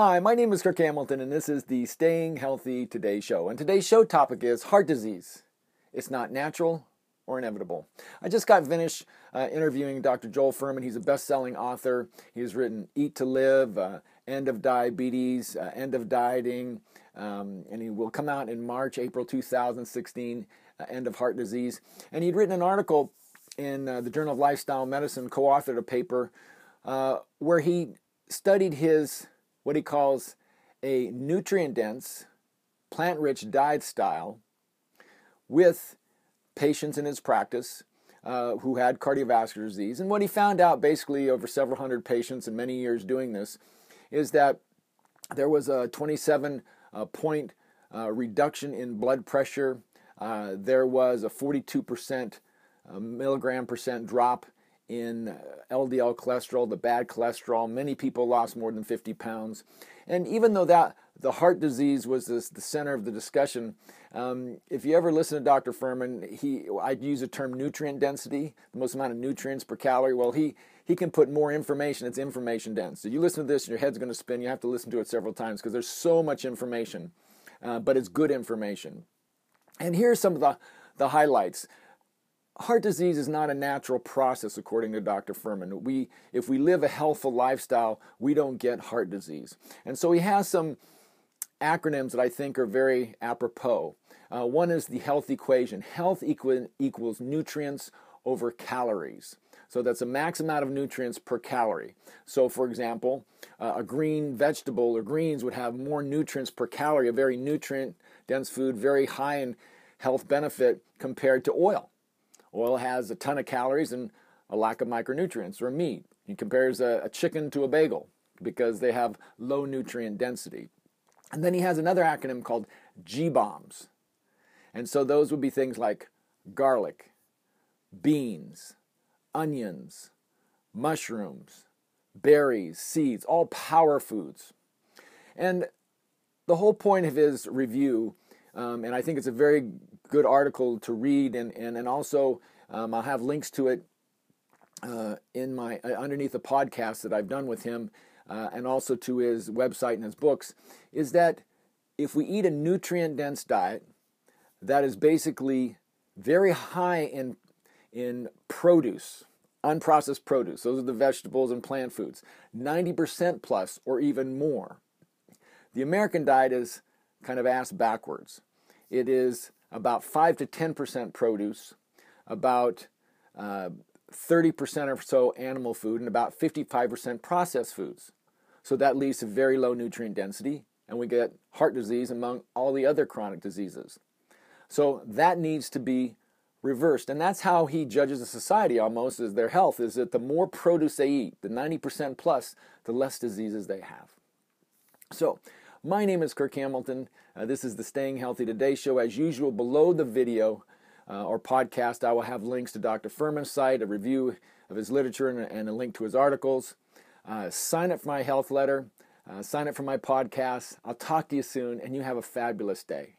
Hi, my name is Kirk Hamilton, and this is the Staying Healthy Today show. And today's show topic is heart disease. It's not natural or inevitable. I just got finished uh, interviewing Dr. Joel Fuhrman. He's a best selling author. He has written Eat to Live, uh, End of Diabetes, uh, End of Dieting, um, and he will come out in March, April 2016, uh, End of Heart Disease. And he'd written an article in uh, the Journal of Lifestyle Medicine, co authored a paper uh, where he studied his what he calls a nutrient dense, plant rich diet style with patients in his practice uh, who had cardiovascular disease. And what he found out basically over several hundred patients and many years doing this is that there was a 27 uh, point uh, reduction in blood pressure. Uh, there was a 42% uh, milligram percent drop in LDL cholesterol, the bad cholesterol. Many people lost more than 50 pounds. And even though that the heart disease was this, the center of the discussion, um, if you ever listen to Dr. Fuhrman, he I'd use the term nutrient density, the most amount of nutrients per calorie. Well, he he can put more information. It's information dense. So you listen to this, and your head's going to spin. You have to listen to it several times because there's so much information, uh, but it's good information. And here's some of the the highlights heart disease is not a natural process according to dr Fuhrman. we if we live a healthful lifestyle we don't get heart disease. And so he has some acronyms that i think are very apropos. Uh, one is the health equation. Health equal, equals nutrients over calories. So that's a max amount of nutrients per calorie. So for example uh, a green vegetable or greens would have more nutrients per calorie a very nutrient dense food very high in health benefit compared to oil Oil has a ton of calories and a lack of micronutrients, or meat. He compares a, a chicken to a bagel because they have low nutrient density. And then he has another acronym called G-BOMBs. And so those would be things like garlic, beans, onions, mushrooms, berries, seeds, all power foods. And the whole point of his review, um, and I think it's a very good article to read, and and and also um, I'll have links to it uh, in my uh, underneath the podcast that I've done with him, uh, and also to his website and his books. Is that if we eat a nutrient dense diet that is basically very high in in produce, unprocessed produce. Those are the vegetables and plant foods. 90% plus or even more. The American diet is kind of ass backwards. It is about 5 to 10% produce, about uh, 30% or so animal food, and about 55% processed foods. So that leads to very low nutrient density, and we get heart disease among all the other chronic diseases. So that needs to be reversed. And that's how he judges a society almost as their health is that the more produce they eat, the 90% plus, the less diseases they have. So my name is Kirk Hamilton. Uh, this is the Staying Healthy Today show. As usual, below the video uh, or podcast, I will have links to Dr. Fuhrman's site, a review of his literature, and, and a link to his articles. Uh, sign up for my health letter. Uh, sign up for my podcast. I'll talk to you soon, and you have a fabulous day.